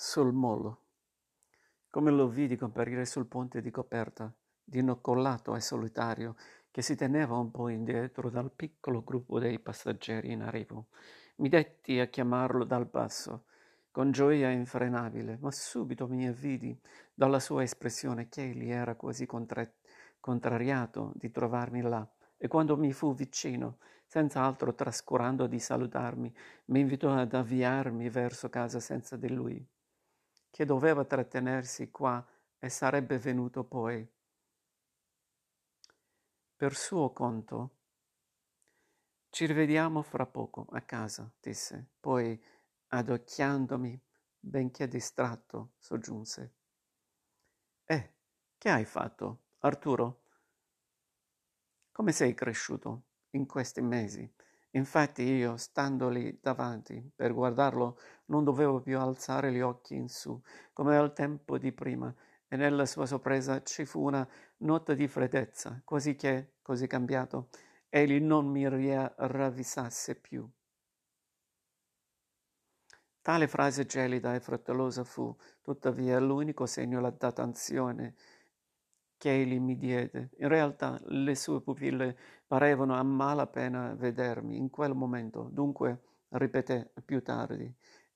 sul molo. Come lo vidi comparire sul ponte di coperta, dinoccolato e solitario, che si teneva un po' indietro dal piccolo gruppo dei passeggeri in arrivo, mi detti a chiamarlo dal basso, con gioia infrenabile, ma subito mi avvidi dalla sua espressione che egli era quasi contra- contrariato di trovarmi là, e quando mi fu vicino, senza altro trascurando di salutarmi, mi invitò ad avviarmi verso casa senza di lui, che doveva trattenersi qua e sarebbe venuto poi. Per suo conto, ci rivediamo fra poco a casa, disse, poi, adocchiandomi, benché distratto, soggiunse. Eh, che hai fatto, Arturo? Come sei cresciuto in questi mesi? Infatti io, stando lì davanti per guardarlo, non dovevo più alzare gli occhi in su, come al tempo di prima, e nella sua sorpresa ci fu una nota di freddezza, quasi che, così cambiato, egli non mi ravvisasse più. Tale frase gelida e frettolosa fu, tuttavia, l'unico segno d'attenzione che egli mi diede. In realtà le sue pupille parevano a malapena vedermi in quel momento, dunque ripeté più tardi,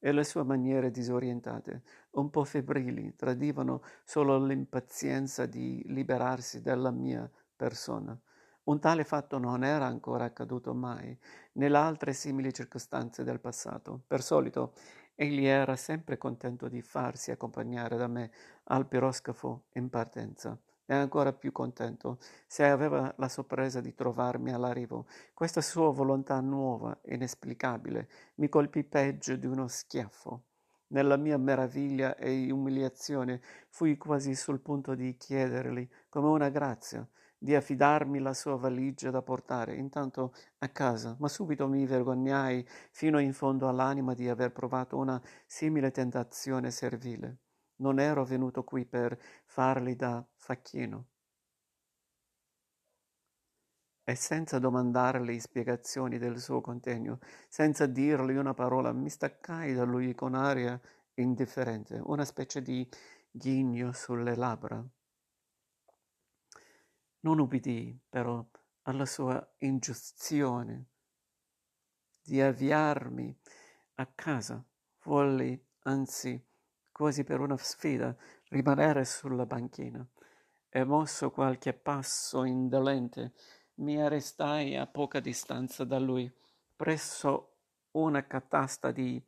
e le sue maniere disorientate, un po' febbrili, tradivano solo l'impazienza di liberarsi della mia persona. Un tale fatto non era ancora accaduto mai nelle altre simili circostanze del passato. Per solito egli era sempre contento di farsi accompagnare da me al piroscafo in partenza e ancora più contento se aveva la sorpresa di trovarmi all'arrivo. Questa sua volontà nuova, inesplicabile, mi colpì peggio di uno schiaffo. Nella mia meraviglia e umiliazione fui quasi sul punto di chiedergli, come una grazia, di affidarmi la sua valigia da portare intanto a casa, ma subito mi vergognai fino in fondo all'anima di aver provato una simile tentazione servile. Non ero venuto qui per farli da facchino. E senza domandargli spiegazioni del suo contegno, senza dirgli una parola, mi staccai da lui con aria indifferente, una specie di ghigno sulle labbra. Non ubbidii, però, alla sua ingiunzione di avviarmi a casa. Volli, anzi, quasi per una sfida, rimanere sulla banchina. E mosso qualche passo indolente, mi arrestai a poca distanza da lui, presso una catasta di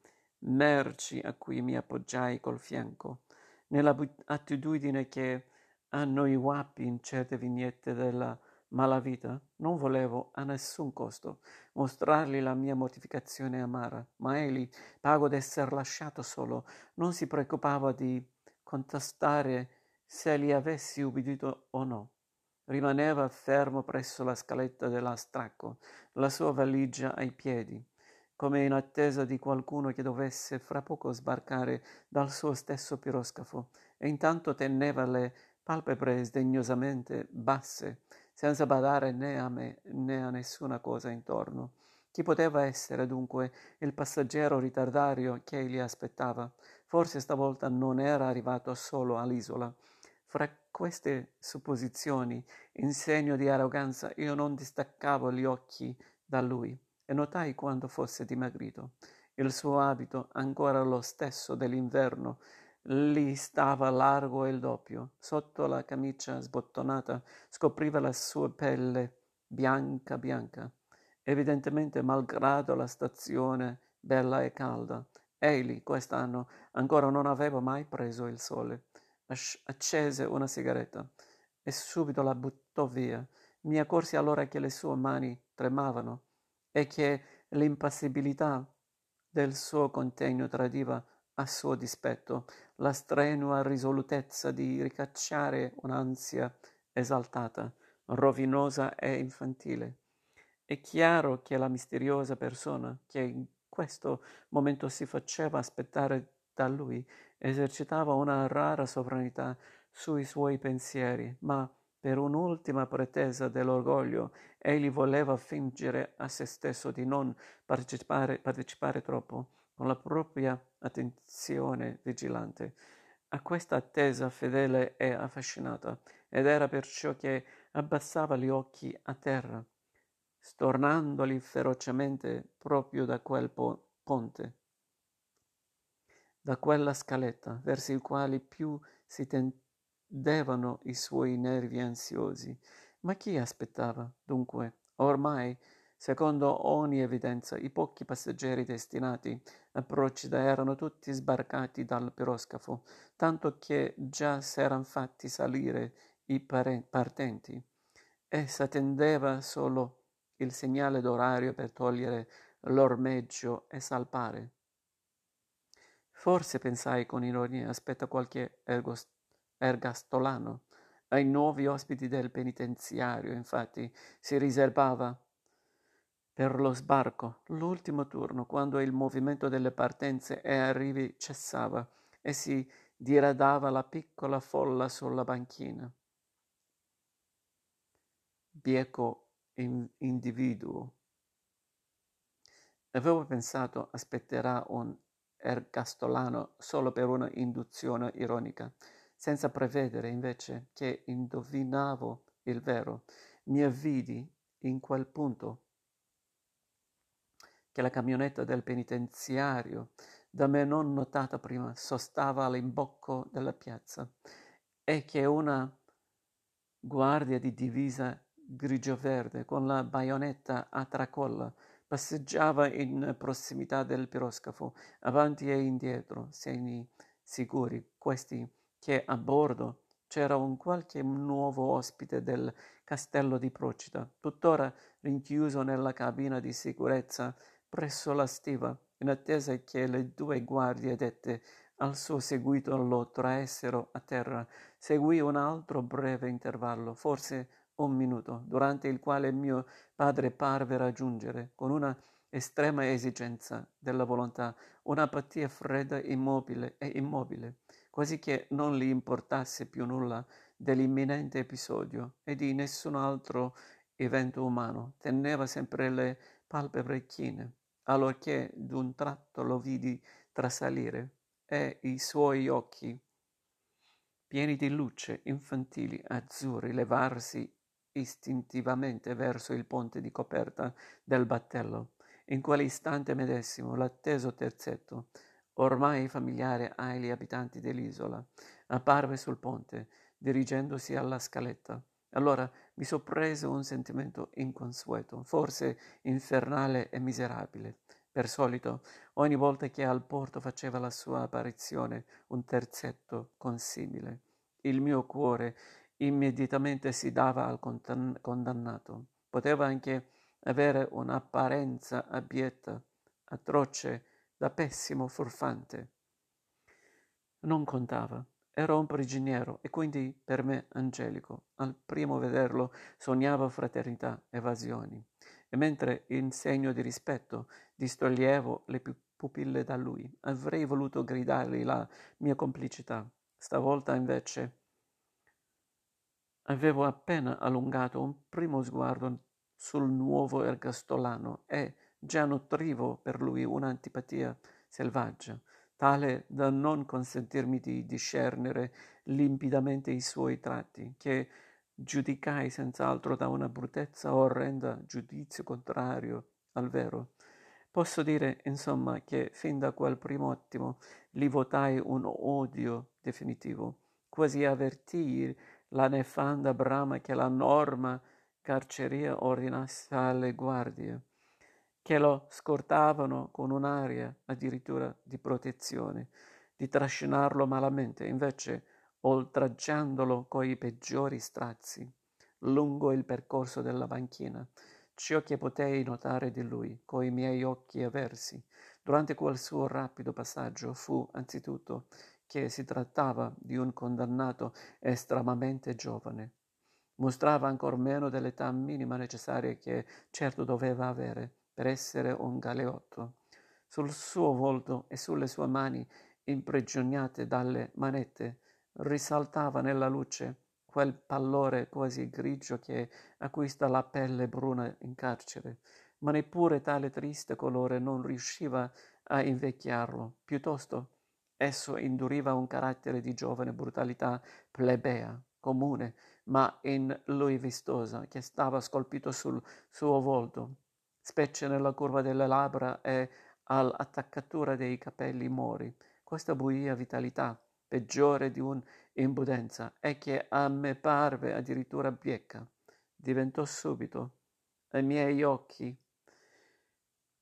merci a cui mi appoggiai col fianco, nell'attitudine che hanno i guapi in certe vignette della malavita, non volevo a nessun costo mostrargli la mia mortificazione amara, ma egli, pago d'esser lasciato solo, non si preoccupava di contestare se gli avessi ubbidito o no. Rimaneva fermo presso la scaletta dell'astracco, la sua valigia ai piedi, come in attesa di qualcuno che dovesse fra poco sbarcare dal suo stesso piroscafo, e intanto teneva le palpebre sdegnosamente basse, senza badare né a me né a nessuna cosa intorno. Chi poteva essere dunque il passeggero ritardario che egli aspettava? Forse stavolta non era arrivato solo all'isola. Fra queste supposizioni, in segno di arroganza, io non distaccavo gli occhi da lui e notai quanto fosse dimagrito. Il suo abito, ancora lo stesso dell'inverno, Lì stava largo il doppio. Sotto la camicia sbottonata scopriva la sua pelle bianca bianca. Evidentemente, malgrado la stazione bella e calda, egli quest'anno ancora non aveva mai preso il sole. Accese una sigaretta e subito la buttò via. Mi accorsi allora che le sue mani tremavano e che l'impassibilità del suo contegno tradiva a suo dispetto la strenua risolutezza di ricacciare un'ansia esaltata, rovinosa e infantile. È chiaro che la misteriosa persona che in questo momento si faceva aspettare da lui esercitava una rara sovranità sui suoi pensieri, ma Per un'ultima pretesa dell'orgoglio, egli voleva fingere a se stesso di non partecipare, partecipare troppo, con la propria attenzione vigilante. A questa attesa fedele e affascinata, ed era perciò che abbassava gli occhi a terra, stornandoli ferocemente proprio da quel po- ponte, da quella scaletta, verso i quali più si tendevano i suoi nervi ansiosi. Ma chi aspettava, dunque? Ormai, secondo ogni evidenza, i pochi passeggeri destinati a Procida erano tutti sbarcati dal piroscafo, tanto che già s'eran fatti salire i partenti e s'attendeva solo il segnale d'orario per togliere l'ormeggio e salpare. Forse, pensai con ironia, aspetta qualche ergos- ergastolano. Ai nuovi ospiti del penitenziario, infatti, si riservava per lo sbarco l'ultimo turno, quando il movimento delle partenze e arrivi cessava e si diradava la piccola folla sulla banchina. Bieco in- individuo. Avevo pensato aspetterà un ergastolano solo per una induzione ironica, senza prevedere invece che indovinavo il vero. Mi avvidi in quel punto che la camionetta del penitenziario, da me non notata prima, sostava all'imbocco della piazza e che una guardia di divisa grigio-verde con la baionetta a tracolla passeggiava in prossimità del piroscafo, avanti e indietro, segni sicuri, questi che a bordo c'era un qualche nuovo ospite del castello di Procida, tuttora rinchiuso nella cabina di sicurezza presso la stiva, in attesa che le due guardie dette al suo seguito lo traessero a terra. Seguì un altro breve intervallo, forse un minuto, durante il quale mio padre parve raggiungere, con una estrema esigenza della volontà, un'apatia fredda, immobile e immobile, quasi che non gli importasse più nulla dell'imminente episodio e di nessun altro evento umano. Teneva sempre le palpebre chine, allorché d'un tratto lo vidi trasalire e i suoi occhi pieni di luce infantili azzurri levarsi istintivamente verso il ponte di coperta del battello. In quell'istante medesimo l'atteso terzetto, ormai familiare agli abitanti dell'isola, apparve sul ponte, dirigendosi alla scaletta. Allora mi sorprese un sentimento inconsueto, forse infernale e miserabile. Per solito, ogni volta che al porto faceva la sua apparizione un terzetto consimile, il mio cuore immediatamente si dava al condannato. Poteva anche avere un'apparenza abietta, atroce, da pessimo furfante. Non contava. Era un prigioniero e quindi per me angelico. Al primo vederlo sognavo fraternità, evasioni. E mentre in segno di rispetto distoglievo le pupille da lui, avrei voluto gridargli la mia complicità. Stavolta invece Avevo appena allungato un primo sguardo sul nuovo ergastolano e già nutrivo per lui un'antipatia selvaggia, tale da non consentirmi di discernere limpidamente i suoi tratti, che giudicai senz'altro da una brutezza orrenda giudizio contrario al vero. Posso dire, insomma, che fin da quel primo attimo gli votai un odio definitivo, quasi avvertii la nefanda brama che la norma carceria ordinasse alle guardie, che lo scortavano con un'aria addirittura di protezione, di trascinarlo malamente, invece oltraggiandolo coi peggiori strazi, lungo il percorso della banchina. Ciò che potei notare di lui, coi miei occhi aversi, durante quel suo rapido passaggio, fu anzitutto che si trattava di un condannato estremamente giovane. Mostrava ancor meno dell'età minima necessaria che certo doveva avere per essere un galeotto. Sul suo volto e sulle sue mani imprigionate dalle manette risaltava nella luce quel pallore quasi grigio che acquista la pelle bruna in carcere, ma neppure tale triste colore non riusciva a invecchiarlo. Piuttosto, esso induriva un carattere di giovane brutalità plebea, comune, ma in lui vistosa, che stava scolpito sul suo volto, specie nella curva delle labbra e all'attaccatura dei capelli mori. Questa buia vitalità, peggiore di un'imbudenza, e che a me parve addirittura bieca, diventò subito, ai miei occhi,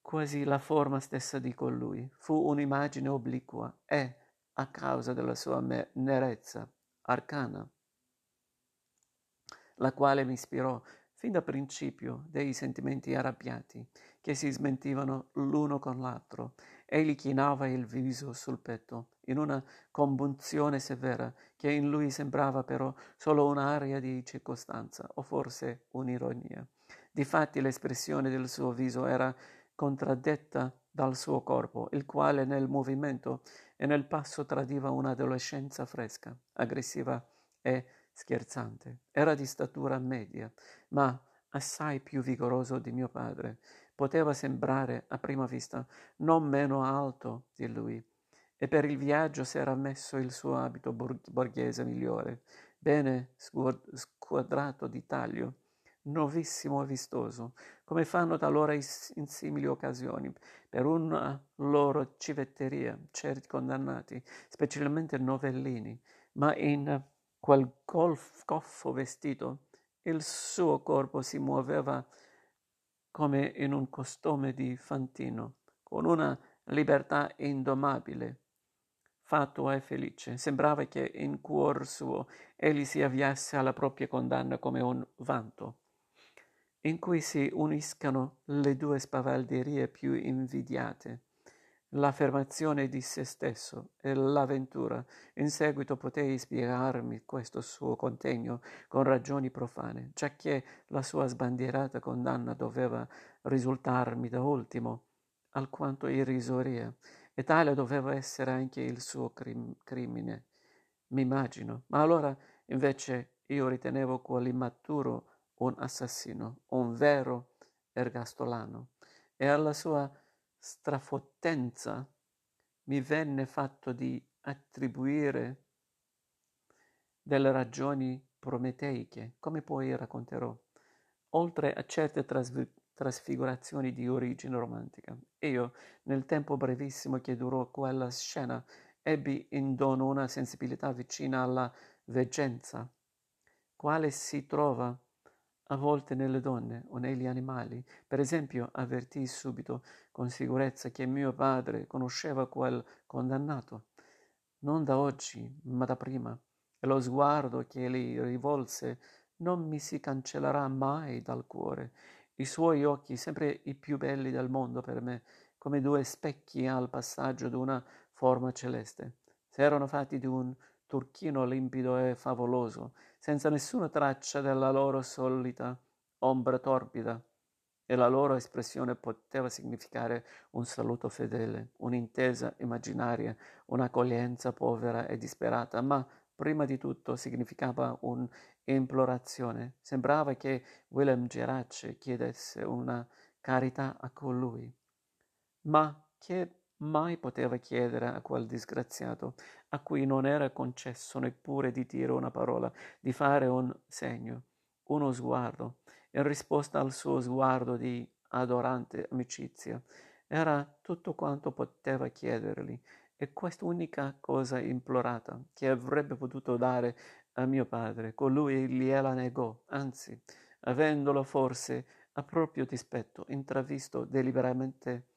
quasi la forma stessa di colui. Fu un'immagine obliqua e, a causa della sua nerezza, arcana, la quale mi ispirò fin da principio dei sentimenti arrabbiati che si smentivano l'uno con l'altro. Egli chinava il viso sul petto, in una compunzione severa, che in lui sembrava però solo un'aria di circostanza, o forse un'ironia. Difatti l'espressione del suo viso era contraddetta dal suo corpo, il quale nel movimento e nel passo tradiva un'adolescenza fresca, aggressiva e scherzante. Era di statura media, ma assai più vigoroso di mio padre. Poteva sembrare, a prima vista, non meno alto di lui, e per il viaggio s'era messo il suo abito borghese migliore, bene squadrato di taglio, nuovissimo e vistoso, come fanno talora in simili occasioni, per una loro civetteria, certi condannati, specialmente novellini, ma in quel golf, goffo vestito, il suo corpo si muoveva come in un costume di fantino, con una libertà indomabile, fatua e felice. Sembrava che in cuor suo egli si avviasse alla propria condanna come un vanto, in cui si uniscano le due spavalderie più invidiate l'affermazione di se stesso e l'avventura. In seguito potei spiegarmi questo suo contegno con ragioni profane, giacché la sua sbandierata condanna doveva risultarmi da ultimo alquanto irrisoria, e tale doveva essere anche il suo crim- crimine, m'immagino. Ma allora, invece, io ritenevo quell'immaturo un assassino, un vero ergastolano, e alla sua strafottenza mi venne fatto di attribuire delle ragioni prometeiche, come poi racconterò, oltre a certe trasv- trasfigurazioni di origine romantica. Io, nel tempo brevissimo che durò quella scena, ebbi in dono una sensibilità vicina alla veggenza, quale si trova a volte nelle donne o negli animali. Per esempio, avvertii subito con sicurezza che mio padre conosceva quel condannato, non da oggi, ma da prima, e lo sguardo che gli rivolse non mi si cancellerà mai dal cuore. I suoi occhi, sempre i più belli del mondo per me, come due specchi al passaggio d'una forma celeste, se erano fatti di un turchino limpido e favoloso, senza nessuna traccia della loro solita ombra torbida, e la loro espressione poteva significare un saluto fedele, un'intesa immaginaria, un'accoglienza povera e disperata, ma prima di tutto significava un'implorazione. Sembrava che Willem Gerace chiedesse una carità a colui. Ma che mai poteva chiedere a quel disgraziato, a cui non era concesso neppure di dire una parola, di fare un segno, uno sguardo, in risposta al suo sguardo di adorante amicizia. Era tutto quanto poteva chiedergli, e quest'unica cosa implorata che avrebbe potuto dare a mio padre, colui gliela negò, anzi, avendolo forse a proprio dispetto intravisto deliberatamente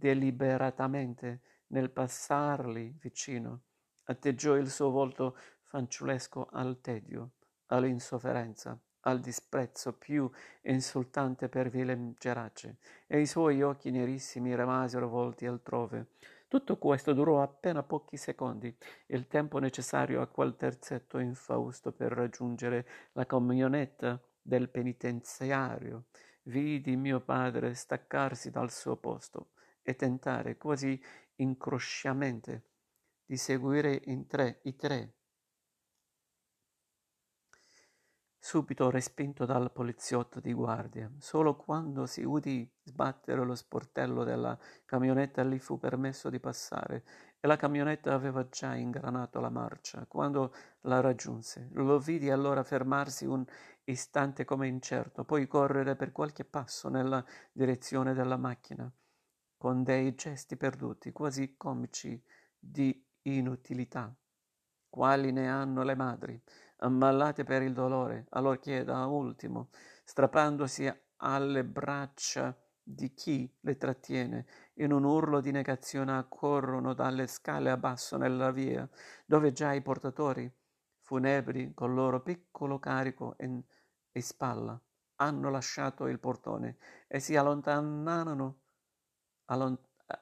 deliberatamente nel passarli vicino, atteggiò il suo volto fanciullesco al tedio, all'insofferenza, al disprezzo più insultante per Willem Gerace, e i suoi occhi nerissimi rimasero volti altrove. Tutto questo durò appena pochi secondi, il tempo necessario a quel terzetto infausto per raggiungere la camionetta del penitenziario. Vidi mio padre staccarsi dal suo posto e tentare quasi incrociamente di seguire in tre, i tre subito respinto dal poliziotto di guardia. Solo quando si udì sbattere lo sportello della camionetta gli fu permesso di passare e la camionetta aveva già ingranato la marcia. Quando la raggiunse, lo vidi allora fermarsi un istante come incerto, poi correre per qualche passo nella direzione della macchina, con dei gesti perduti, quasi comici di inutilità, quali ne hanno le madri? Ammalate per il dolore, allorché da ultimo, strappandosi alle braccia di chi le trattiene, in un urlo di negazione accorrono dalle scale a basso nella via, dove già i portatori, funebri col loro piccolo carico in, in spalla, hanno lasciato il portone e si allontanano allont-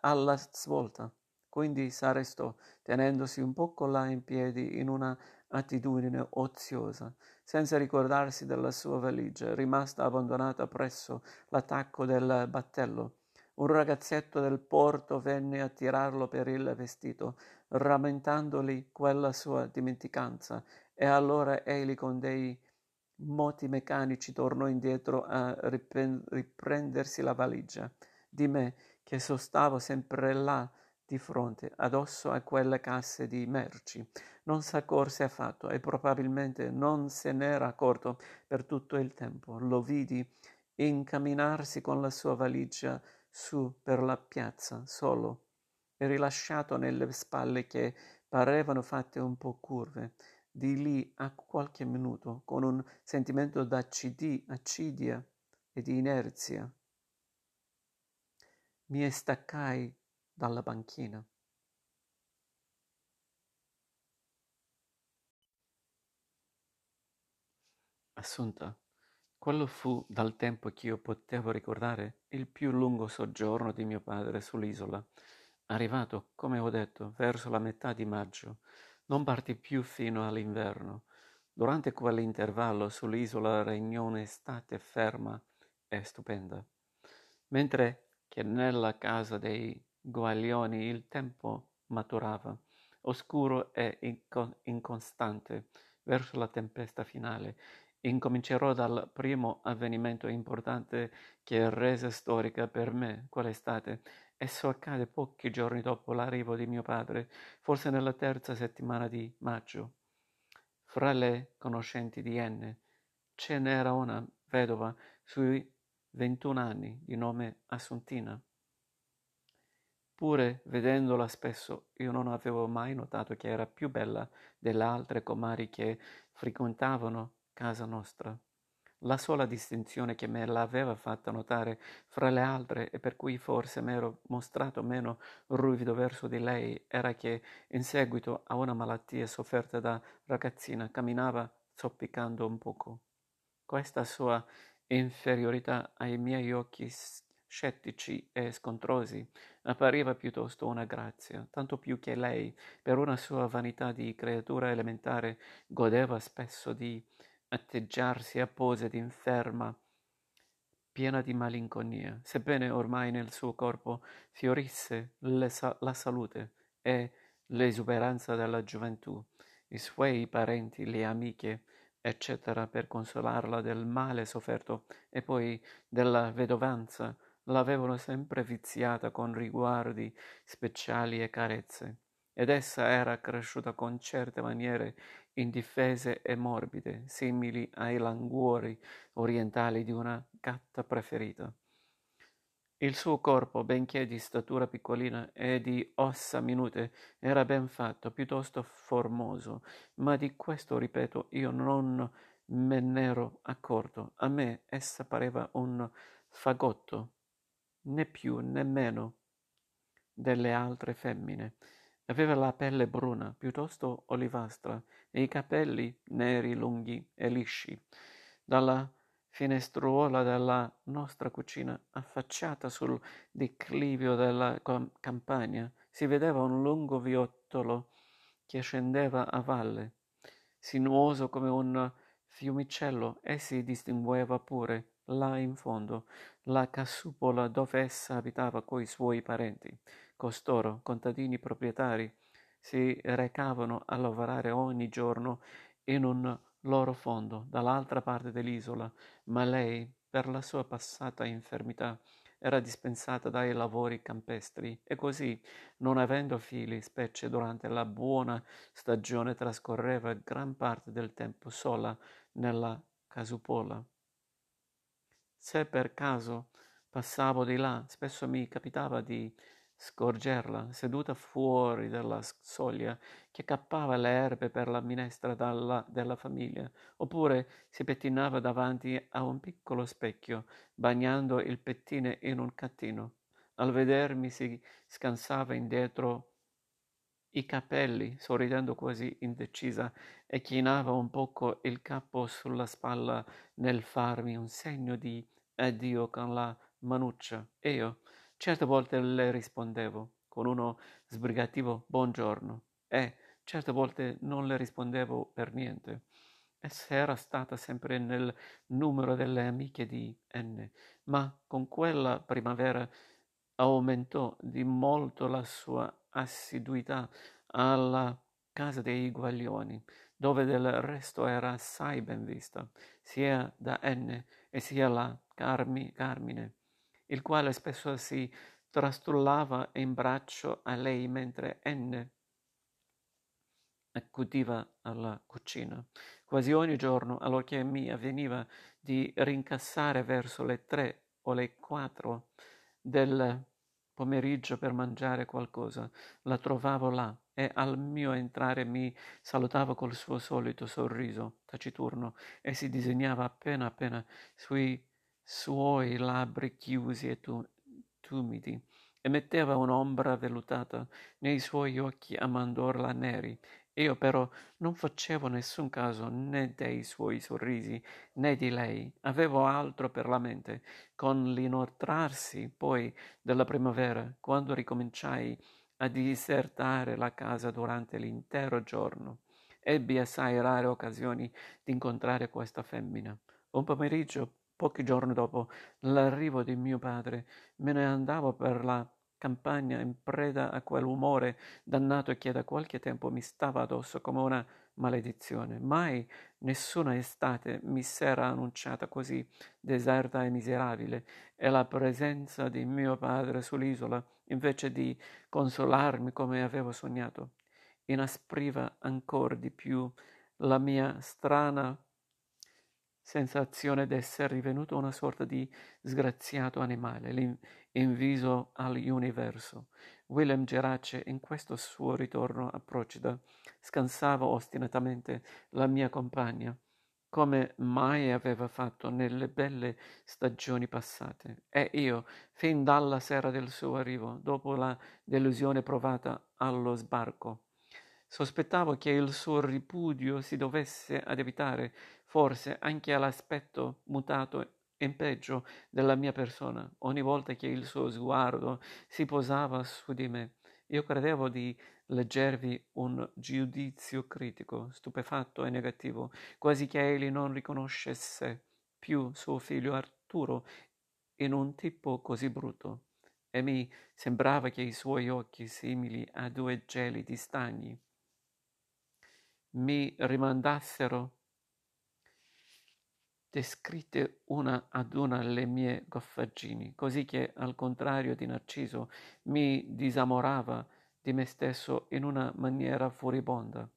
alla svolta. Quindi s'arrestò, tenendosi un poco là in piedi in una attitudine oziosa, senza ricordarsi della sua valigia, rimasta abbandonata presso l'attacco del battello. Un ragazzetto del porto venne a tirarlo per il vestito, rammentandogli quella sua dimenticanza, e allora egli con dei moti meccanici tornò indietro a riprendersi la valigia. Di me, che sostavo sempre là di fronte, addosso a quelle casse di merci. Non s'accorse affatto e probabilmente non se n'era accorto per tutto il tempo. Lo vidi incamminarsi con la sua valigia su per la piazza, solo, e rilasciato nelle spalle che parevano fatte un po' curve, di lì a qualche minuto, con un sentimento d'accidia e di inerzia. Mi staccai dalla banchina. Assunta, quello fu, dal tempo che io potevo ricordare, il più lungo soggiorno di mio padre sull'isola. Arrivato, come ho detto, verso la metà di maggio, non partì più fino all'inverno. Durante quell'intervallo sull'isola regnò un'estate ferma e stupenda, mentre che nella casa dei Guaglioni il tempo maturava, oscuro e incostante, verso la tempesta finale. Incomincerò dal primo avvenimento importante che rese storica per me quell'estate. Esso accade pochi giorni dopo l'arrivo di mio padre, forse nella terza settimana di maggio. Fra le conoscenti di N ce n'era una vedova sui ventuno anni, di nome Assuntina. Pure vedendola spesso io non avevo mai notato che era più bella delle altre comari che frequentavano casa nostra. La sola distinzione che me l'aveva fatta notare fra le altre e per cui forse m'ero mostrato meno ruvido verso di lei era che in seguito a una malattia sofferta da ragazzina camminava zoppicando un poco. Questa sua inferiorità ai miei occhi scettici e scontrosi, appariva piuttosto una grazia, tanto più che lei, per una sua vanità di creatura elementare, godeva spesso di atteggiarsi a pose d'inferma, piena di malinconia, sebbene ormai nel suo corpo fiorisse sa- la salute e l'esuberanza della gioventù. I suoi parenti, le amiche, eccetera, per consolarla del male sofferto e poi della vedovanza, l'avevano sempre viziata con riguardi speciali e carezze, ed essa era cresciuta con certe maniere indifese e morbide, simili ai languori orientali di una gatta preferita. Il suo corpo, benché di statura piccolina e di ossa minute, era ben fatto, piuttosto formoso, ma di questo, ripeto, io non me n'ero accorto. A me essa pareva un fagotto né più né meno delle altre femmine. Aveva la pelle bruna, piuttosto olivastra, e i capelli neri lunghi e lisci. Dalla finestruola della nostra cucina, affacciata sul declivio della campagna, si vedeva un lungo viottolo che scendeva a valle, sinuoso come un fiumicello, e si distingueva pure là in fondo la casupola dove essa abitava coi suoi parenti. Costoro, contadini proprietari, si recavano a lavorare ogni giorno in un loro fondo, dall'altra parte dell'isola, ma lei, per la sua passata infermità, era dispensata dai lavori campestri e così, non avendo figli, specie durante la buona stagione, trascorreva gran parte del tempo sola nella casupola. Se per caso passavo di là, spesso mi capitava di scorgerla seduta fuori dalla soglia che cappava le erbe per la minestra dalla, della famiglia, oppure si pettinava davanti a un piccolo specchio, bagnando il pettine in un cattino. Al vedermi si scansava indietro i capelli, sorridendo quasi indecisa, e chinava un poco il capo sulla spalla nel farmi un segno di addio con la manuccia. E io, Certe volte le rispondevo con uno sbrigativo buongiorno e certe volte non le rispondevo per niente. Essa era stata sempre nel numero delle amiche di N, ma con quella primavera aumentò di molto la sua assiduità alla casa dei Guaglioni, dove del resto era assai ben vista, sia da N e sia la Carmi, Carmine il quale spesso si trastullava in braccio a lei mentre N accudiva alla cucina. Quasi ogni giorno, allorché mi avveniva di rincassare verso le tre o le quattro del pomeriggio per mangiare qualcosa, la trovavo là e al mio entrare mi salutava col suo solito sorriso taciturno e si disegnava appena appena sui suoi labbri chiusi e tu- tumidi, e metteva un'ombra vellutata nei suoi occhi a mandorla neri. Io però non facevo nessun caso né dei suoi sorrisi né di lei. Avevo altro per la mente. Con l'inoltrarsi poi della primavera, quando ricominciai a disertare la casa durante l'intero giorno, ebbi assai rare occasioni di incontrare questa femmina. Un pomeriggio Pochi giorni dopo l'arrivo di mio padre, me ne andavo per la campagna in preda a quell'umore dannato che da qualche tempo mi stava addosso come una maledizione. Mai nessuna estate mi s'era annunciata così deserta e miserabile, e la presenza di mio padre sull'isola, invece di consolarmi come avevo sognato, inaspriva ancor di più la mia strana sensazione d'essere rivenuto una sorta di sgraziato animale, inviso all'universo. Willem Gerace, in questo suo ritorno a Procida, scansava ostinatamente la mia compagna, come mai aveva fatto nelle belle stagioni passate, e io, fin dalla sera del suo arrivo, dopo la delusione provata allo sbarco, sospettavo che il suo ripudio si dovesse addebitare forse anche all'aspetto mutato in peggio della mia persona, ogni volta che il suo sguardo si posava su di me. Io credevo di leggervi un giudizio critico, stupefatto e negativo, quasi che egli non riconoscesse più suo figlio Arturo in un tipo così brutto, e mi sembrava che i suoi occhi, simili a due gelidi stagni, mi rimandassero descritte una ad una le mie goffaggini, così che, al contrario di Narciso, mi disamorava di me stesso in una maniera furibonda.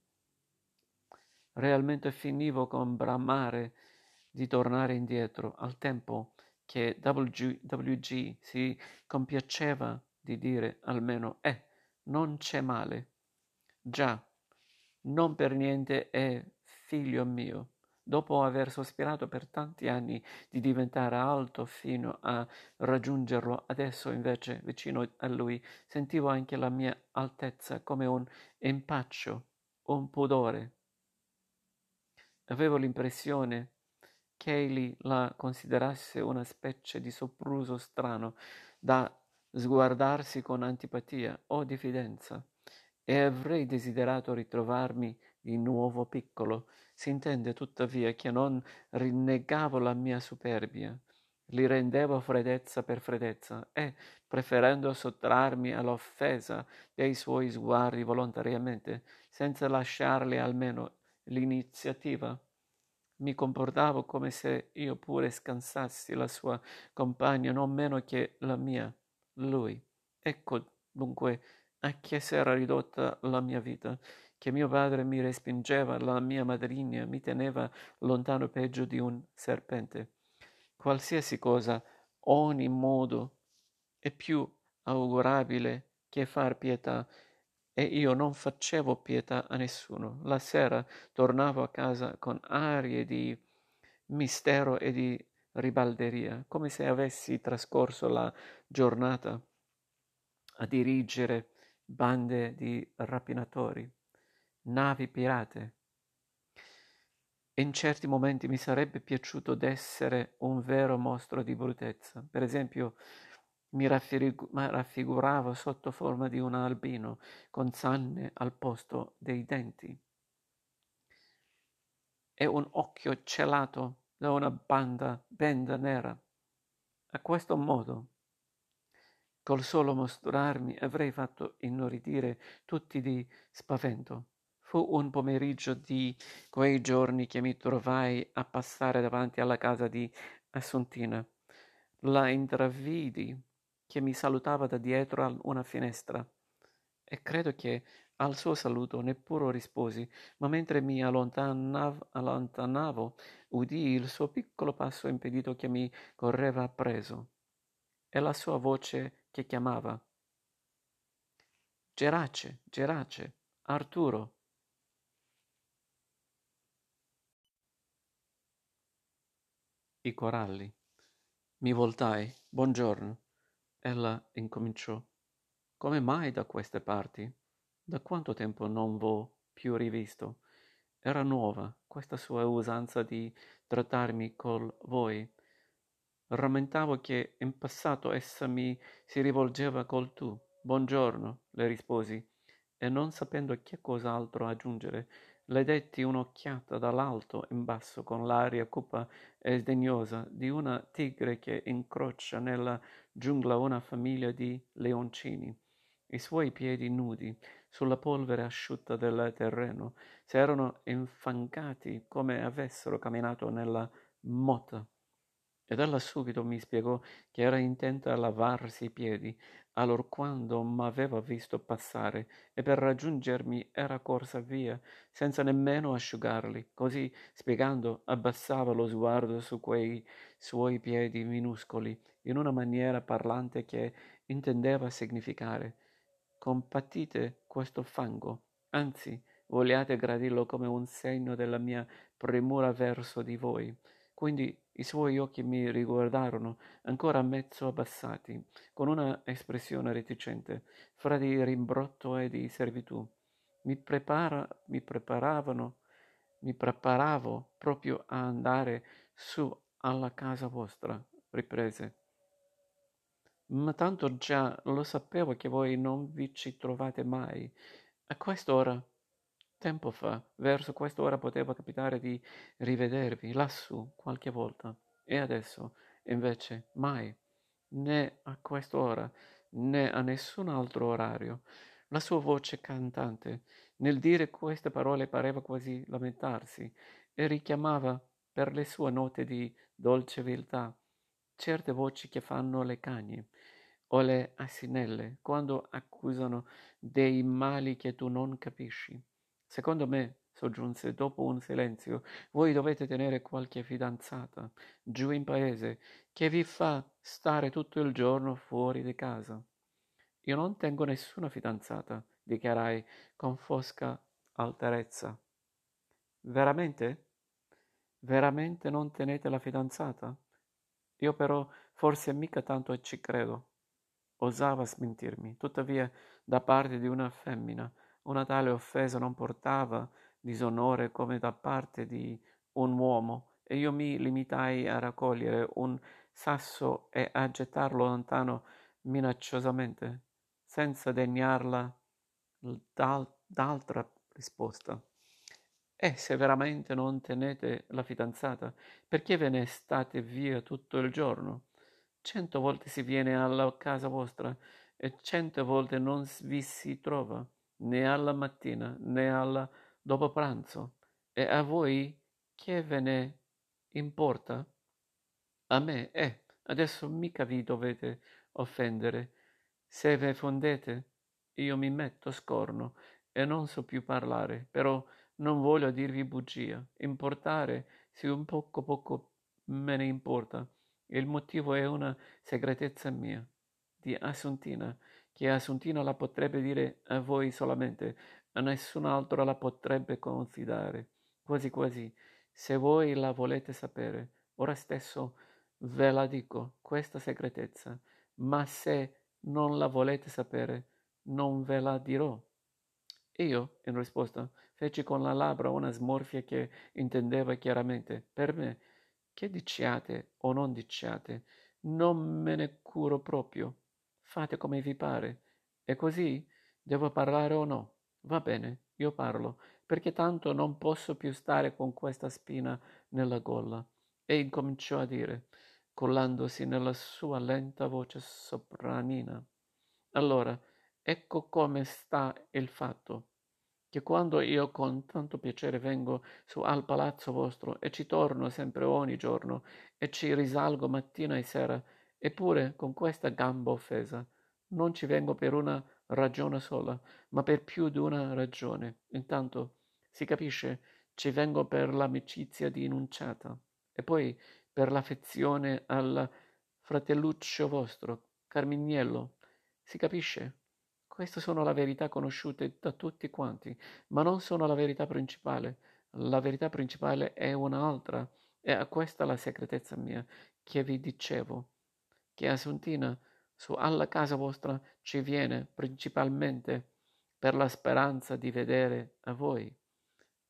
Realmente finivo con bramare di tornare indietro al tempo che WG, si compiaceva di dire almeno eh, non c'è male. Già, non per niente è figlio mio dopo aver sospirato per tanti anni di diventare alto fino a raggiungerlo, adesso invece vicino a lui sentivo anche la mia altezza come un impaccio, un pudore. Avevo l'impressione che egli la considerasse una specie di sopruso strano da sguardarsi con antipatia o diffidenza, e avrei desiderato ritrovarmi di nuovo piccolo, si intende tuttavia che non rinnegavo la mia superbia, li rendevo freddezza per freddezza e, preferendo sottrarmi all'offesa dei suoi sguardi volontariamente, senza lasciarli almeno l'iniziativa, mi comportavo come se io pure scansassi la sua compagna non meno che la mia, lui. Ecco dunque a che s'era ridotta la mia vita, che mio padre mi respingeva, la mia madrigna mi teneva lontano peggio di un serpente. Qualsiasi cosa, ogni modo è più augurabile che far pietà e io non facevo pietà a nessuno. La sera tornavo a casa con arie di mistero e di ribalderia, come se avessi trascorso la giornata a dirigere bande di rapinatori, navi pirate. In certi momenti mi sarebbe piaciuto d'essere un vero mostro di bruttezza. Per esempio, mi raffiguravo sotto forma di un albino con sanne al posto dei denti e un occhio celato da una banda benda nera. A questo modo, col solo mostrarmi, avrei fatto inorridire tutti di spavento. Fu un pomeriggio di quei giorni che mi trovai a passare davanti alla casa di Assuntina. La intravidi che mi salutava da dietro a una finestra e credo che al suo saluto neppure risposi, ma mentre mi allontanav- allontanavo udii il suo piccolo passo impedito che mi correva appresso e la sua voce che chiamava. Gerace, Gerace, Arturo. I coralli. Mi voltai. Buongiorno. Ella incominciò. Come mai da queste parti? Da quanto tempo non v'ho più rivisto? Era nuova questa sua usanza di trattarmi col voi. Rammentavo che in passato essa mi si rivolgeva col tu. Buongiorno, le risposi, e non sapendo che cos'altro aggiungere, le detti un'occhiata dall'alto in basso con l'aria cupa e sdegnosa di una tigre che incrocia nella giungla una famiglia di leoncini. I suoi piedi nudi sulla polvere asciutta del terreno si erano infangati come avessero camminato nella motta. Ed ella subito mi spiegò che era intenta a lavarsi i piedi, allorquando m'aveva visto passare, e per raggiungermi era corsa via, senza nemmeno asciugarli. Così, spiegando, abbassava lo sguardo su quei suoi piedi minuscoli, in una maniera parlante che intendeva significare compatite questo fango, anzi vogliate gradirlo come un segno della mia premura verso di voi. Quindi i suoi occhi mi riguardarono, ancora mezzo abbassati, con una espressione reticente, fra di rimbrotto e di servitù. Mi, prepara, mi preparavano, mi preparavo proprio a andare su alla casa vostra, riprese. Ma tanto già lo sapevo che voi non vi ci trovate mai. A quest'ora Tempo fa, verso quest'ora poteva capitare di rivedervi lassù qualche volta, e adesso, invece, mai, né a quest'ora, né a nessun altro orario. La sua voce cantante, nel dire queste parole, pareva quasi lamentarsi e richiamava per le sue note di dolce viltà certe voci che fanno le cagne o le asinelle quando accusano dei mali che tu non capisci. Secondo me, soggiunse dopo un silenzio, voi dovete tenere qualche fidanzata giù in paese che vi fa stare tutto il giorno fuori di casa. Io non tengo nessuna fidanzata, dichiarai con fosca alterezza. Veramente? Veramente non tenete la fidanzata? Io però forse mica tanto ci credo. Osava smentirmi, tuttavia da parte di una femmina una tale offesa non portava disonore come da parte di un uomo, e io mi limitai a raccogliere un sasso e a gettarlo lontano minacciosamente, senza degnarla d'al- d'altra risposta. E se veramente non tenete la fidanzata, perché ve ne state via tutto il giorno? Cento volte si viene alla casa vostra e cento volte non vi si trova né alla mattina né alla dopo pranzo. E a voi che ve ne importa? A me, eh, adesso mica vi dovete offendere. Se ve fondete, io mi metto scorno e non so più parlare, però non voglio dirvi bugia. Importare, sì, un poco poco me ne importa. Il motivo è una segretezza mia, di Assuntina, che Assuntina la potrebbe dire a voi solamente, a nessun altro la potrebbe confidare. Quasi quasi, se voi la volete sapere, ora stesso ve la dico, questa segretezza, ma se non la volete sapere, non ve la dirò. Io, in risposta, feci con la labbra una smorfia che intendeva chiaramente, per me, che diciate o non diciate, non me ne curo proprio. Fate come vi pare. E così devo parlare o no? Va bene, io parlo, perché tanto non posso più stare con questa spina nella gola. E incominciò a dire, collandosi nella sua lenta voce sopranina. Allora, ecco come sta il fatto che quando io con tanto piacere vengo su al palazzo vostro e ci torno sempre ogni giorno e ci risalgo mattina e sera, eppure con questa gamba offesa, non ci vengo per una ragione sola, ma per più di una ragione. Intanto, si capisce, ci vengo per l'amicizia di Nunciata e poi per l'affezione al fratelluccio vostro, Carminiello. Si capisce? Queste sono le verità conosciute da tutti quanti, ma non sono la verità principale. La verità principale è un'altra, e a questa la segretezza mia, che vi dicevo, che Assuntina su alla casa vostra ci viene principalmente per la speranza di vedere a voi.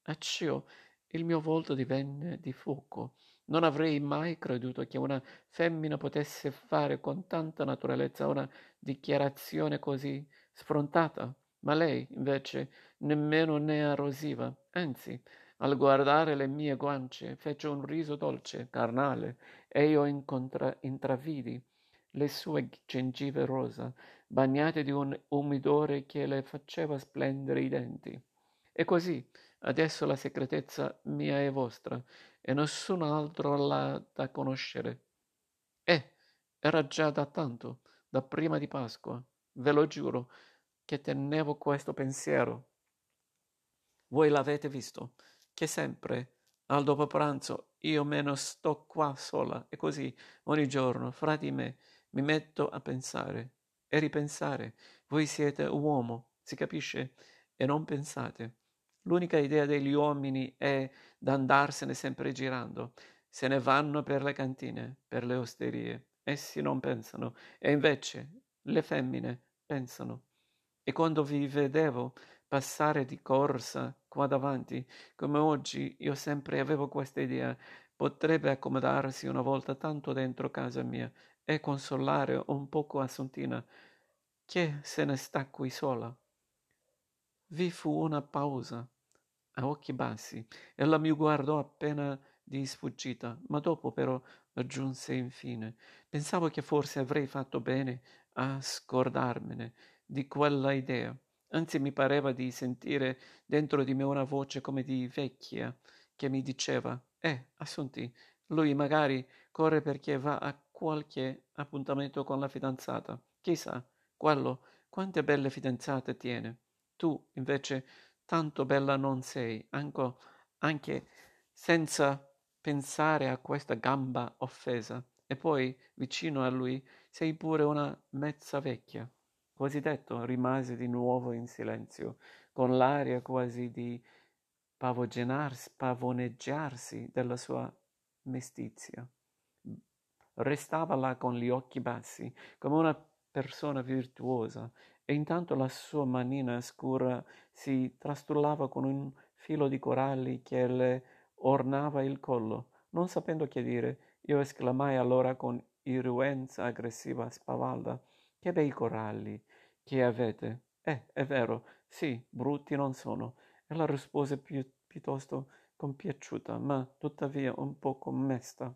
Accio il mio volto divenne di fuoco. Non avrei mai creduto che una femmina potesse fare con tanta naturalezza una dichiarazione così sfrontata, ma lei, invece, nemmeno ne arrosiva, anzi, al guardare le mie guance, fece un riso dolce, carnale, e io incontra- intravidi le sue gengive rosa, bagnate di un umidore che le faceva splendere i denti. E così, adesso la segretezza mia è vostra, e nessun altro l'ha da conoscere. Eh, era già da tanto, da prima di Pasqua, ve lo giuro, che tenevo questo pensiero. Voi l'avete visto, che sempre al dopo pranzo io me ne sto qua sola e così ogni giorno fra di me mi metto a pensare e ripensare. Voi siete uomo, si capisce? E non pensate. L'unica idea degli uomini è d'andarsene sempre girando. Se ne vanno per le cantine, per le osterie. Essi non pensano. E invece le femmine pensano. E quando vi vedevo passare di corsa qua davanti, come oggi, io sempre avevo questa idea. Potrebbe accomodarsi una volta tanto dentro casa mia e consolare un poco Assuntina, che se ne sta qui sola. Vi fu una pausa, a occhi bassi. Ella mi guardò appena di sfuggita, ma dopo però aggiunse infine: Pensavo che forse avrei fatto bene a scordarmene di quella idea. Anzi, mi pareva di sentire dentro di me una voce come di vecchia che mi diceva: Eh, Assunti, lui magari corre perché va a qualche appuntamento con la fidanzata. Chissà, quello, quante belle fidanzate tiene. Tu, invece, tanto bella non sei, anche, anche senza pensare a questa gamba offesa. E poi, vicino a lui, sei pure una mezza vecchia. Così detto, rimase di nuovo in silenzio, con l'aria quasi di pavoneggiarsi della sua mestizia. Restava là con gli occhi bassi, come una persona virtuosa, e intanto la sua manina scura si trastullava con un filo di coralli che le ornava il collo. Non sapendo che dire, io esclamai allora con irruenza aggressiva spavalda che bei coralli che avete. Eh, è vero, sì, brutti non sono. Ella rispose pi- piuttosto compiaciuta, ma tuttavia un po' commesta.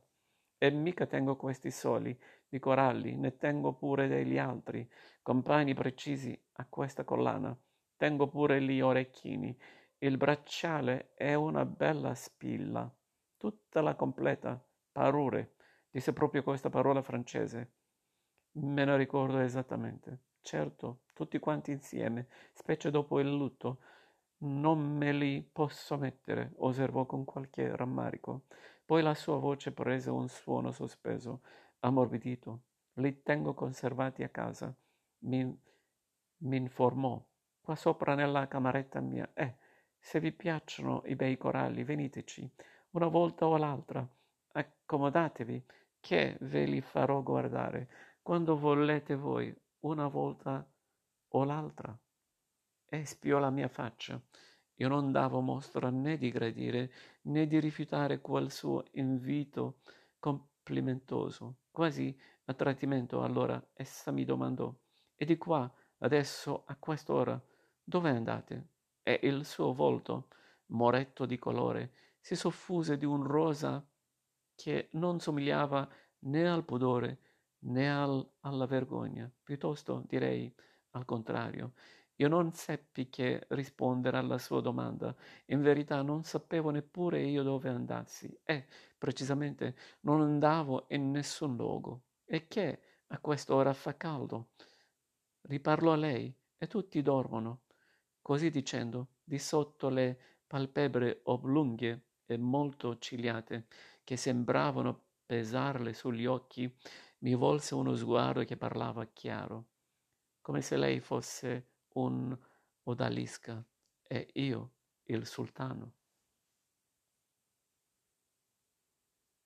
E mica tengo questi soli di coralli, ne tengo pure degli altri, compagni precisi a questa collana. Tengo pure gli orecchini. Il bracciale è una bella spilla. tutta la completa parure. Disse proprio questa parola francese. Me ne ricordo esattamente. Certo, tutti quanti insieme, specie dopo il lutto, non me li posso mettere, osservò con qualche rammarico. Poi la sua voce prese un suono sospeso, ammorbidito. Li tengo conservati a casa. Mi, mi informò. Qua sopra nella cameretta mia. Eh, se vi piacciono i bei coralli, veniteci, una volta o l'altra. Accomodatevi, che ve li farò guardare, quando volete voi, una volta o l'altra. E spiò la mia faccia. Io non davo mostra né di gradire né di rifiutare quel suo invito complimentoso. Quasi a trattimento allora essa mi domandò: E di qua, adesso, a quest'ora, dove andate? E il suo volto, moretto di colore, si soffuse di un rosa che non somigliava né al pudore né al, alla vergogna, piuttosto direi al contrario. Io non seppi che rispondere alla sua domanda. In verità non sapevo neppure io dove andassi e, precisamente, non andavo in nessun luogo. E che a quest'ora fa caldo. Riparlò a lei e tutti dormono. Così dicendo, di sotto le palpebre oblunghe e molto cigliate, che sembravano pesarle sugli occhi, mi volse uno sguardo che parlava chiaro, come se lei fosse un odalisca e io il sultano.